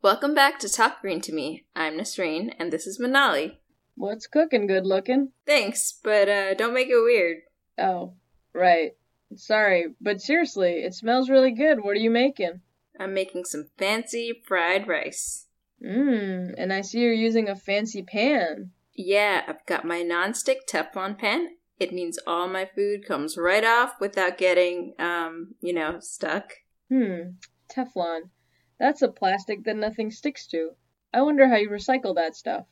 Welcome back to Talk Green to Me. I'm Nasreen, and this is Manali. What's cooking, good looking? Thanks, but uh, don't make it weird. Oh, right. Sorry, but seriously, it smells really good. What are you making? I'm making some fancy fried rice. Mmm, and I see you're using a fancy pan. Yeah, I've got my non-stick Teflon pan. It means all my food comes right off without getting, um, you know, stuck. Hmm, Teflon. That's a plastic that nothing sticks to. I wonder how you recycle that stuff.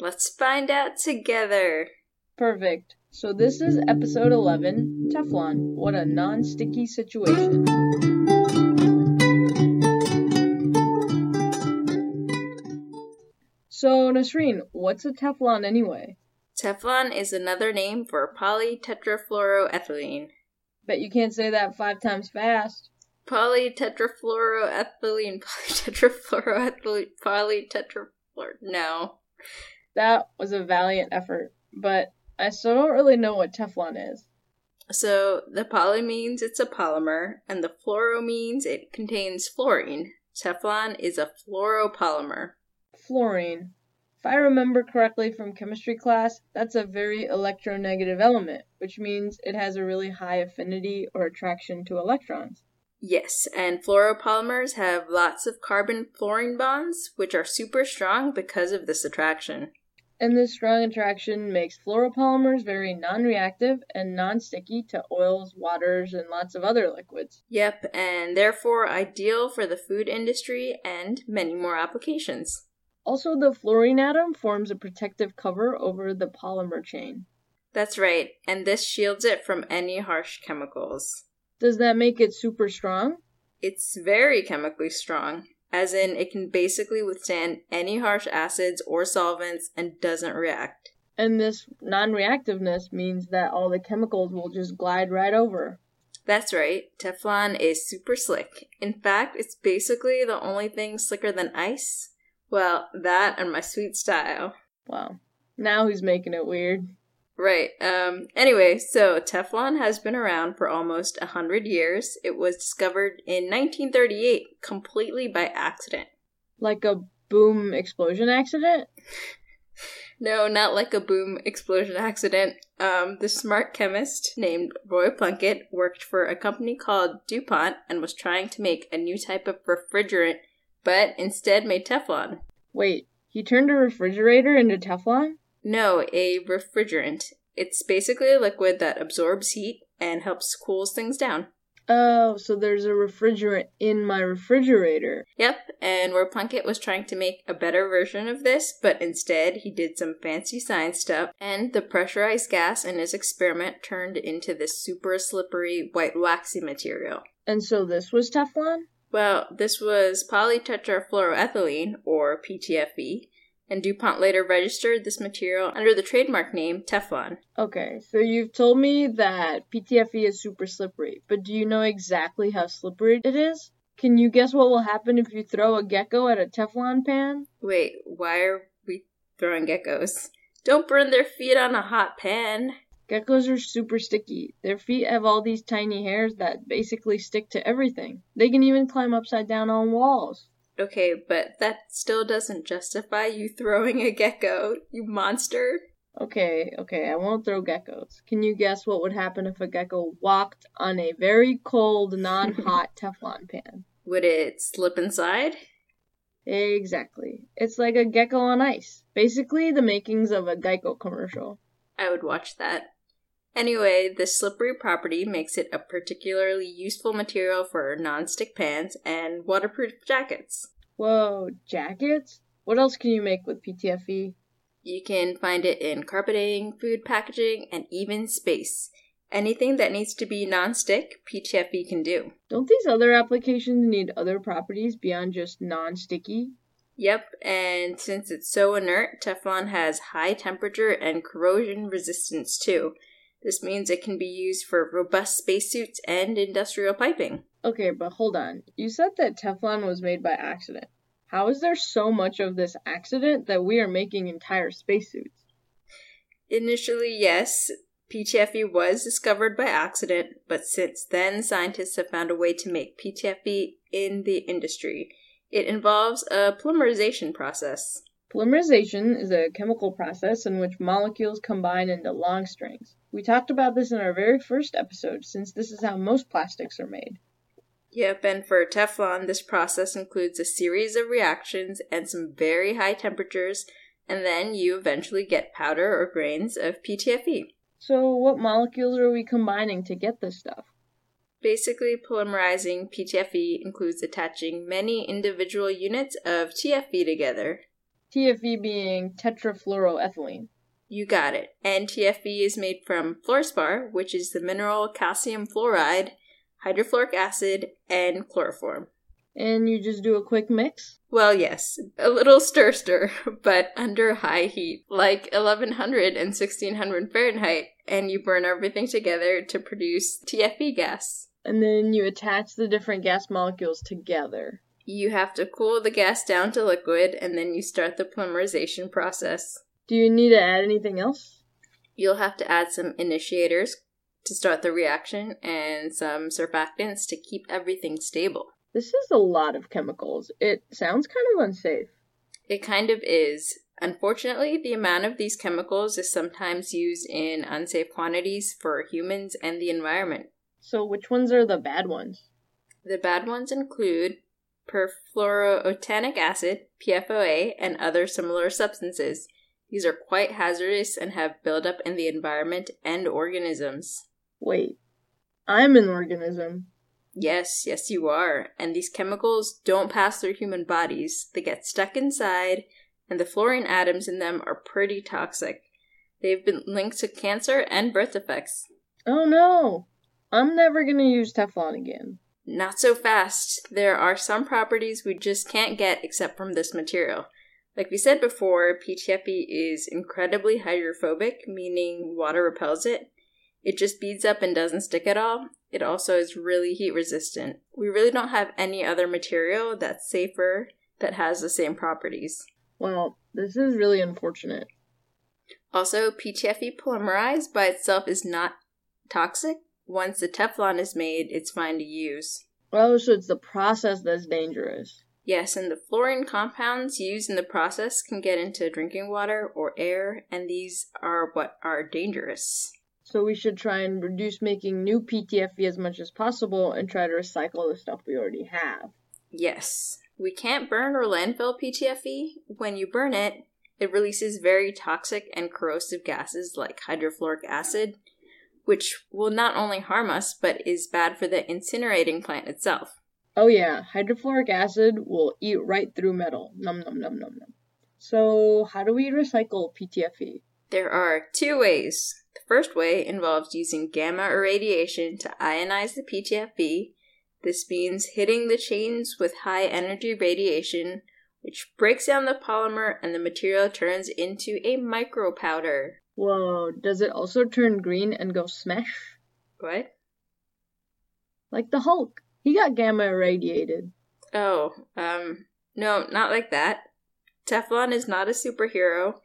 Let's find out together. Perfect. So this is episode 11, Teflon. What a non-sticky situation. So, Nasreen, what's a Teflon anyway? Teflon is another name for polytetrafluoroethylene. Bet you can't say that five times fast. Polytetrafluoroethylene, polytetrafluoroethylene, polytetrafluor. No. That was a valiant effort, but I still don't really know what Teflon is. So the poly means it's a polymer, and the fluoro means it contains fluorine. Teflon is a fluoropolymer. Fluorine. If I remember correctly from chemistry class, that's a very electronegative element, which means it has a really high affinity or attraction to electrons. Yes, and fluoropolymers have lots of carbon fluorine bonds, which are super strong because of this attraction. And this strong attraction makes fluoropolymers very non reactive and non sticky to oils, waters, and lots of other liquids. Yep, and therefore ideal for the food industry and many more applications. Also, the fluorine atom forms a protective cover over the polymer chain. That's right, and this shields it from any harsh chemicals. Does that make it super strong? It's very chemically strong, as in it can basically withstand any harsh acids or solvents and doesn't react. And this non reactiveness means that all the chemicals will just glide right over. That's right, Teflon is super slick. In fact, it's basically the only thing slicker than ice. Well, that and my sweet style. Wow. Now he's making it weird. Right. Um anyway, so Teflon has been around for almost a 100 years. It was discovered in 1938 completely by accident. Like a boom explosion accident? No, not like a boom explosion accident. Um, the smart chemist named Roy Plunkett worked for a company called DuPont and was trying to make a new type of refrigerant, but instead made Teflon. Wait, he turned a refrigerator into Teflon? No, a refrigerant. It's basically a liquid that absorbs heat and helps cools things down. Oh, so there's a refrigerant in my refrigerator. Yep, and where Plunkett was trying to make a better version of this, but instead he did some fancy science stuff, and the pressurized gas in his experiment turned into this super slippery white waxy material. And so this was Teflon? Well, this was polytetrafluoroethylene, or PTFE, and DuPont later registered this material under the trademark name Teflon. Okay, so you've told me that PTFE is super slippery, but do you know exactly how slippery it is? Can you guess what will happen if you throw a gecko at a Teflon pan? Wait, why are we throwing geckos? Don't burn their feet on a hot pan. Geckos are super sticky. Their feet have all these tiny hairs that basically stick to everything. They can even climb upside down on walls. Okay, but that still doesn't justify you throwing a gecko, you monster. Okay, okay, I won't throw geckos. Can you guess what would happen if a gecko walked on a very cold, non hot Teflon pan? Would it slip inside? Exactly. It's like a gecko on ice. Basically, the makings of a Geico commercial. I would watch that. Anyway, this slippery property makes it a particularly useful material for non-stick pans and waterproof jackets. Whoa, jackets? What else can you make with PTFE? You can find it in carpeting, food packaging, and even space. Anything that needs to be non-stick, PTFE can do. Don't these other applications need other properties beyond just non-sticky? Yep, and since it's so inert, Teflon has high temperature and corrosion resistance too. This means it can be used for robust spacesuits and industrial piping. Okay, but hold on. You said that Teflon was made by accident. How is there so much of this accident that we are making entire spacesuits? Initially, yes, PTFE was discovered by accident, but since then, scientists have found a way to make PTFE in the industry. It involves a polymerization process. Polymerization is a chemical process in which molecules combine into long strings. We talked about this in our very first episode, since this is how most plastics are made. Yep, and for Teflon, this process includes a series of reactions and some very high temperatures, and then you eventually get powder or grains of PTFE. So, what molecules are we combining to get this stuff? Basically, polymerizing PTFE includes attaching many individual units of TFE together. TFE being tetrafluoroethylene. You got it. And TFE is made from fluorspar, which is the mineral calcium fluoride, hydrofluoric acid, and chloroform. And you just do a quick mix? Well, yes, a little stir stir, but under high heat, like 1100 and 1600 Fahrenheit, and you burn everything together to produce TFE gas. And then you attach the different gas molecules together. You have to cool the gas down to liquid, and then you start the polymerization process. Do you need to add anything else? You'll have to add some initiators to start the reaction and some surfactants to keep everything stable. This is a lot of chemicals. It sounds kind of unsafe. It kind of is. Unfortunately, the amount of these chemicals is sometimes used in unsafe quantities for humans and the environment. So, which ones are the bad ones? The bad ones include perfluorooctanoic acid, PFOA, and other similar substances. These are quite hazardous and have buildup in the environment and organisms. Wait, I'm an organism. Yes, yes, you are. And these chemicals don't pass through human bodies. They get stuck inside, and the fluorine atoms in them are pretty toxic. They've been linked to cancer and birth defects. Oh no! I'm never gonna use Teflon again. Not so fast. There are some properties we just can't get except from this material. Like we said before, PTFE is incredibly hydrophobic, meaning water repels it. It just beads up and doesn't stick at all. It also is really heat resistant. We really don't have any other material that's safer that has the same properties. Well, this is really unfortunate. Also, PTFE polymerized by itself is not toxic. Once the Teflon is made, it's fine to use. Oh, so it's the process that's dangerous. Yes, and the fluorine compounds used in the process can get into drinking water or air, and these are what are dangerous. So we should try and reduce making new PTFE as much as possible and try to recycle the stuff we already have. Yes. We can't burn or landfill PTFE. When you burn it, it releases very toxic and corrosive gases like hydrofluoric acid, which will not only harm us but is bad for the incinerating plant itself. Oh yeah, hydrofluoric acid will eat right through metal. Num num num num num. So, how do we recycle PTFE? There are two ways. The first way involves using gamma irradiation to ionize the PTFE. This means hitting the chains with high energy radiation, which breaks down the polymer and the material turns into a micropowder. Whoa, does it also turn green and go smash? What? Like the Hulk. He got gamma irradiated. Oh, um, no, not like that. Teflon is not a superhero.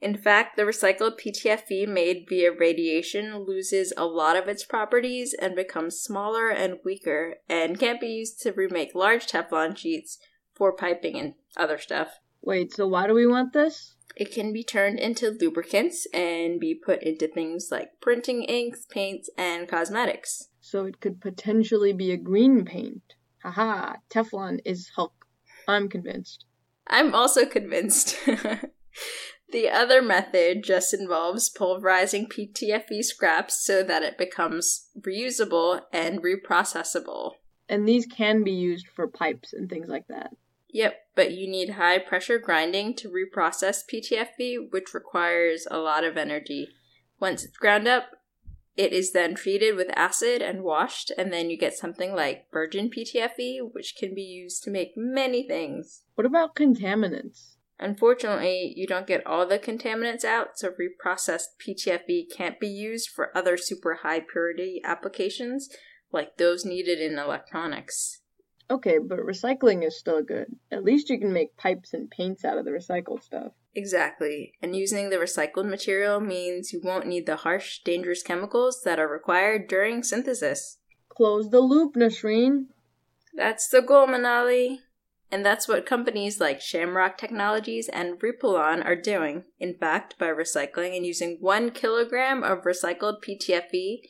In fact, the recycled PTFE made via radiation loses a lot of its properties and becomes smaller and weaker and can't be used to remake large Teflon sheets for piping and other stuff. Wait, so why do we want this? It can be turned into lubricants and be put into things like printing inks, paints, and cosmetics. So it could potentially be a green paint. Haha, Teflon is Hulk. I'm convinced. I'm also convinced. the other method just involves pulverizing PTFE scraps so that it becomes reusable and reprocessable. And these can be used for pipes and things like that. Yep, but you need high pressure grinding to reprocess PTFE, which requires a lot of energy. Once it's ground up, it is then treated with acid and washed, and then you get something like virgin PTFE, which can be used to make many things. What about contaminants? Unfortunately, you don't get all the contaminants out, so reprocessed PTFE can't be used for other super high purity applications like those needed in electronics. Okay, but recycling is still good. At least you can make pipes and paints out of the recycled stuff. Exactly. And using the recycled material means you won't need the harsh, dangerous chemicals that are required during synthesis. Close the loop, Nasreen. That's the goal, Manali. And that's what companies like Shamrock Technologies and Ripolon are doing. In fact, by recycling and using one kilogram of recycled PTFE,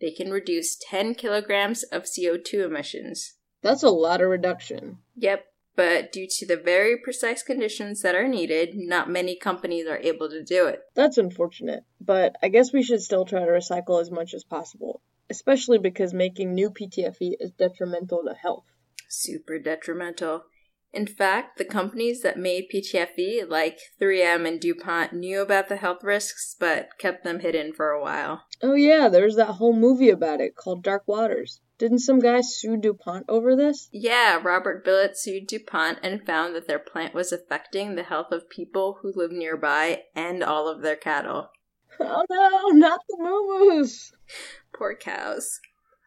they can reduce 10 kilograms of CO2 emissions. That's a lot of reduction. Yep, but due to the very precise conditions that are needed, not many companies are able to do it. That's unfortunate, but I guess we should still try to recycle as much as possible, especially because making new PTFE is detrimental to health. Super detrimental. In fact, the companies that made PTFE, like 3M and DuPont, knew about the health risks but kept them hidden for a while. Oh, yeah, there's that whole movie about it called Dark Waters. Didn't some guy sue DuPont over this? Yeah, Robert Bilott sued DuPont and found that their plant was affecting the health of people who live nearby and all of their cattle. Oh no, not the moo Moo's Poor cows.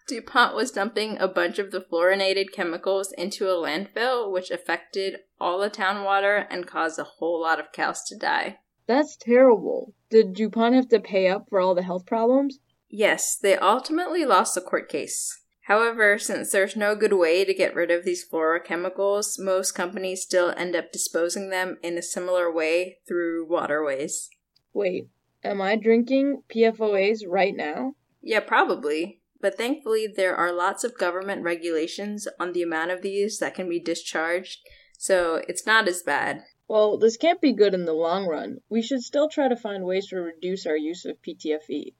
DuPont was dumping a bunch of the fluorinated chemicals into a landfill, which affected all the town water and caused a whole lot of cows to die. That's terrible. Did DuPont have to pay up for all the health problems? Yes, they ultimately lost the court case. However, since there's no good way to get rid of these fluorochemicals, most companies still end up disposing them in a similar way through waterways. Wait, am I drinking PFOAs right now? Yeah, probably. But thankfully, there are lots of government regulations on the amount of these that can be discharged, so it's not as bad. Well, this can't be good in the long run. We should still try to find ways to reduce our use of PTFE.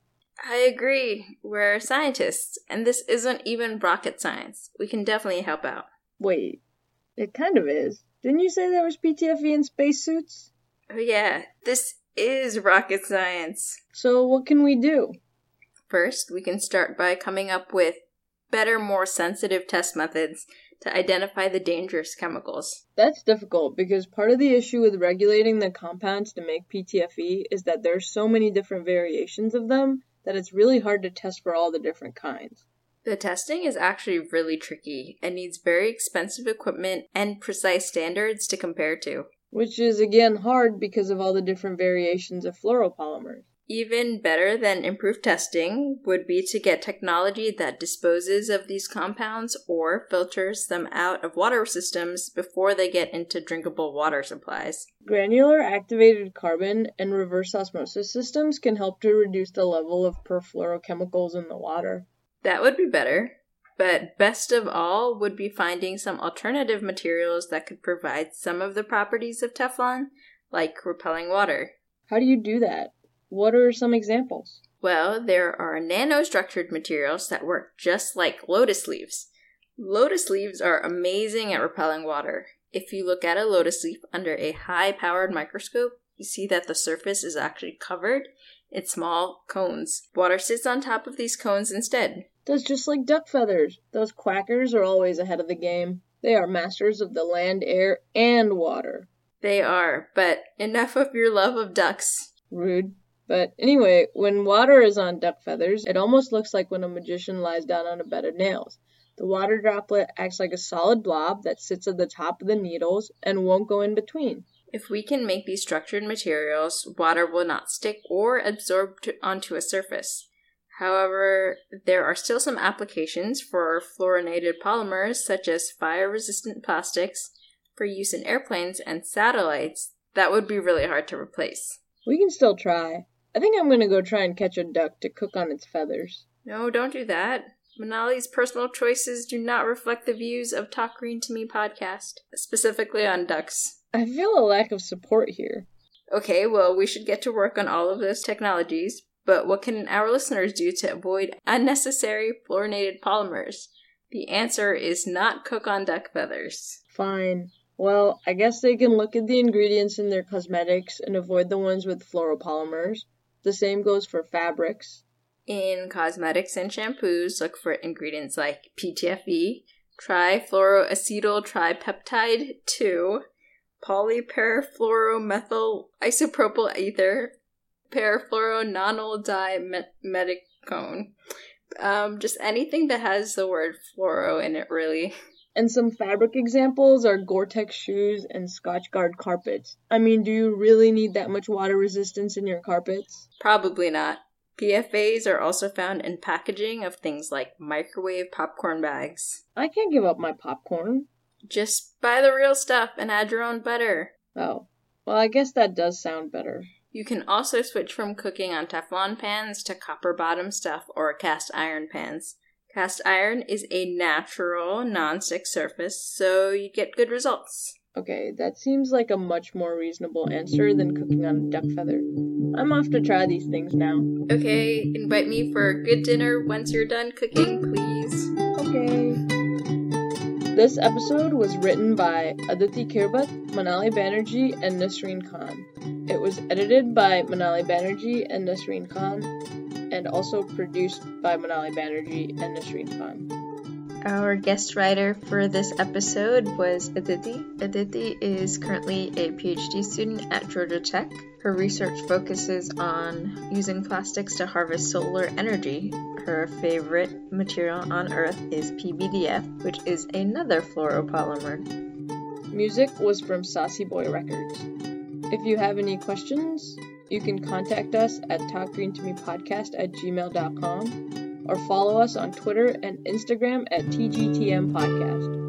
I agree. We're scientists, and this isn't even rocket science. We can definitely help out. Wait, it kind of is. Didn't you say there was PTFE in spacesuits? Oh, yeah, this is rocket science. So, what can we do? First, we can start by coming up with better, more sensitive test methods to identify the dangerous chemicals. That's difficult because part of the issue with regulating the compounds to make PTFE is that there's so many different variations of them that it's really hard to test for all the different kinds. The testing is actually really tricky and needs very expensive equipment and precise standards to compare to. Which is again hard because of all the different variations of fluoropolymers. Even better than improved testing would be to get technology that disposes of these compounds or filters them out of water systems before they get into drinkable water supplies. Granular activated carbon and reverse osmosis systems can help to reduce the level of perfluorochemicals in the water. That would be better. But best of all would be finding some alternative materials that could provide some of the properties of Teflon, like repelling water. How do you do that? What are some examples? Well, there are nanostructured materials that work just like lotus leaves. Lotus leaves are amazing at repelling water. If you look at a lotus leaf under a high powered microscope, you see that the surface is actually covered in small cones. Water sits on top of these cones instead. That's just like duck feathers. Those quackers are always ahead of the game. They are masters of the land, air, and water. They are, but enough of your love of ducks. Rude. But anyway, when water is on duck feathers, it almost looks like when a magician lies down on a bed of nails. The water droplet acts like a solid blob that sits at the top of the needles and won't go in between. If we can make these structured materials, water will not stick or absorb to, onto a surface. However, there are still some applications for fluorinated polymers, such as fire resistant plastics, for use in airplanes and satellites, that would be really hard to replace. We can still try. I think I'm gonna go try and catch a duck to cook on its feathers. No, don't do that. Manali's personal choices do not reflect the views of Talk Green to Me podcast, specifically on ducks. I feel a lack of support here. Okay, well, we should get to work on all of those technologies, but what can our listeners do to avoid unnecessary fluorinated polymers? The answer is not cook on duck feathers. Fine. Well, I guess they can look at the ingredients in their cosmetics and avoid the ones with fluoropolymers. The same goes for fabrics. In cosmetics and shampoos, look for ingredients like PTFE, trifluoroacetyl tripeptide 2, polyperfluoromethyl isopropyl ether, perfluorononyl dimethicone. Um, just anything that has the word fluoro in it, really. And some fabric examples are Gore-Tex shoes and Scotchgard carpets. I mean, do you really need that much water resistance in your carpets? Probably not. PFAs are also found in packaging of things like microwave popcorn bags. I can't give up my popcorn. Just buy the real stuff and add your own butter. Oh. Well, I guess that does sound better. You can also switch from cooking on Teflon pans to copper bottom stuff or cast iron pans. Cast iron is a natural, non-stick surface, so you get good results. Okay, that seems like a much more reasonable answer than cooking on a duck feather. I'm off to try these things now. Okay, invite me for a good dinner once you're done cooking, please. Okay. This episode was written by Aditi Kirbat, Manali Banerjee, and Nasreen Khan. It was edited by Manali Banerjee and Nasreen Khan, and also produced by Manali Banerjee and Nasreen Khan. Our guest writer for this episode was Aditi. Aditi is currently a PhD student at Georgia Tech. Her research focuses on using plastics to harvest solar energy. Her favorite material on Earth is PVDF, which is another fluoropolymer. Music was from Saucy Boy Records. If you have any questions, you can contact us at talkgreentomepodcast at gmail.com or follow us on Twitter and Instagram at TGTM Podcast.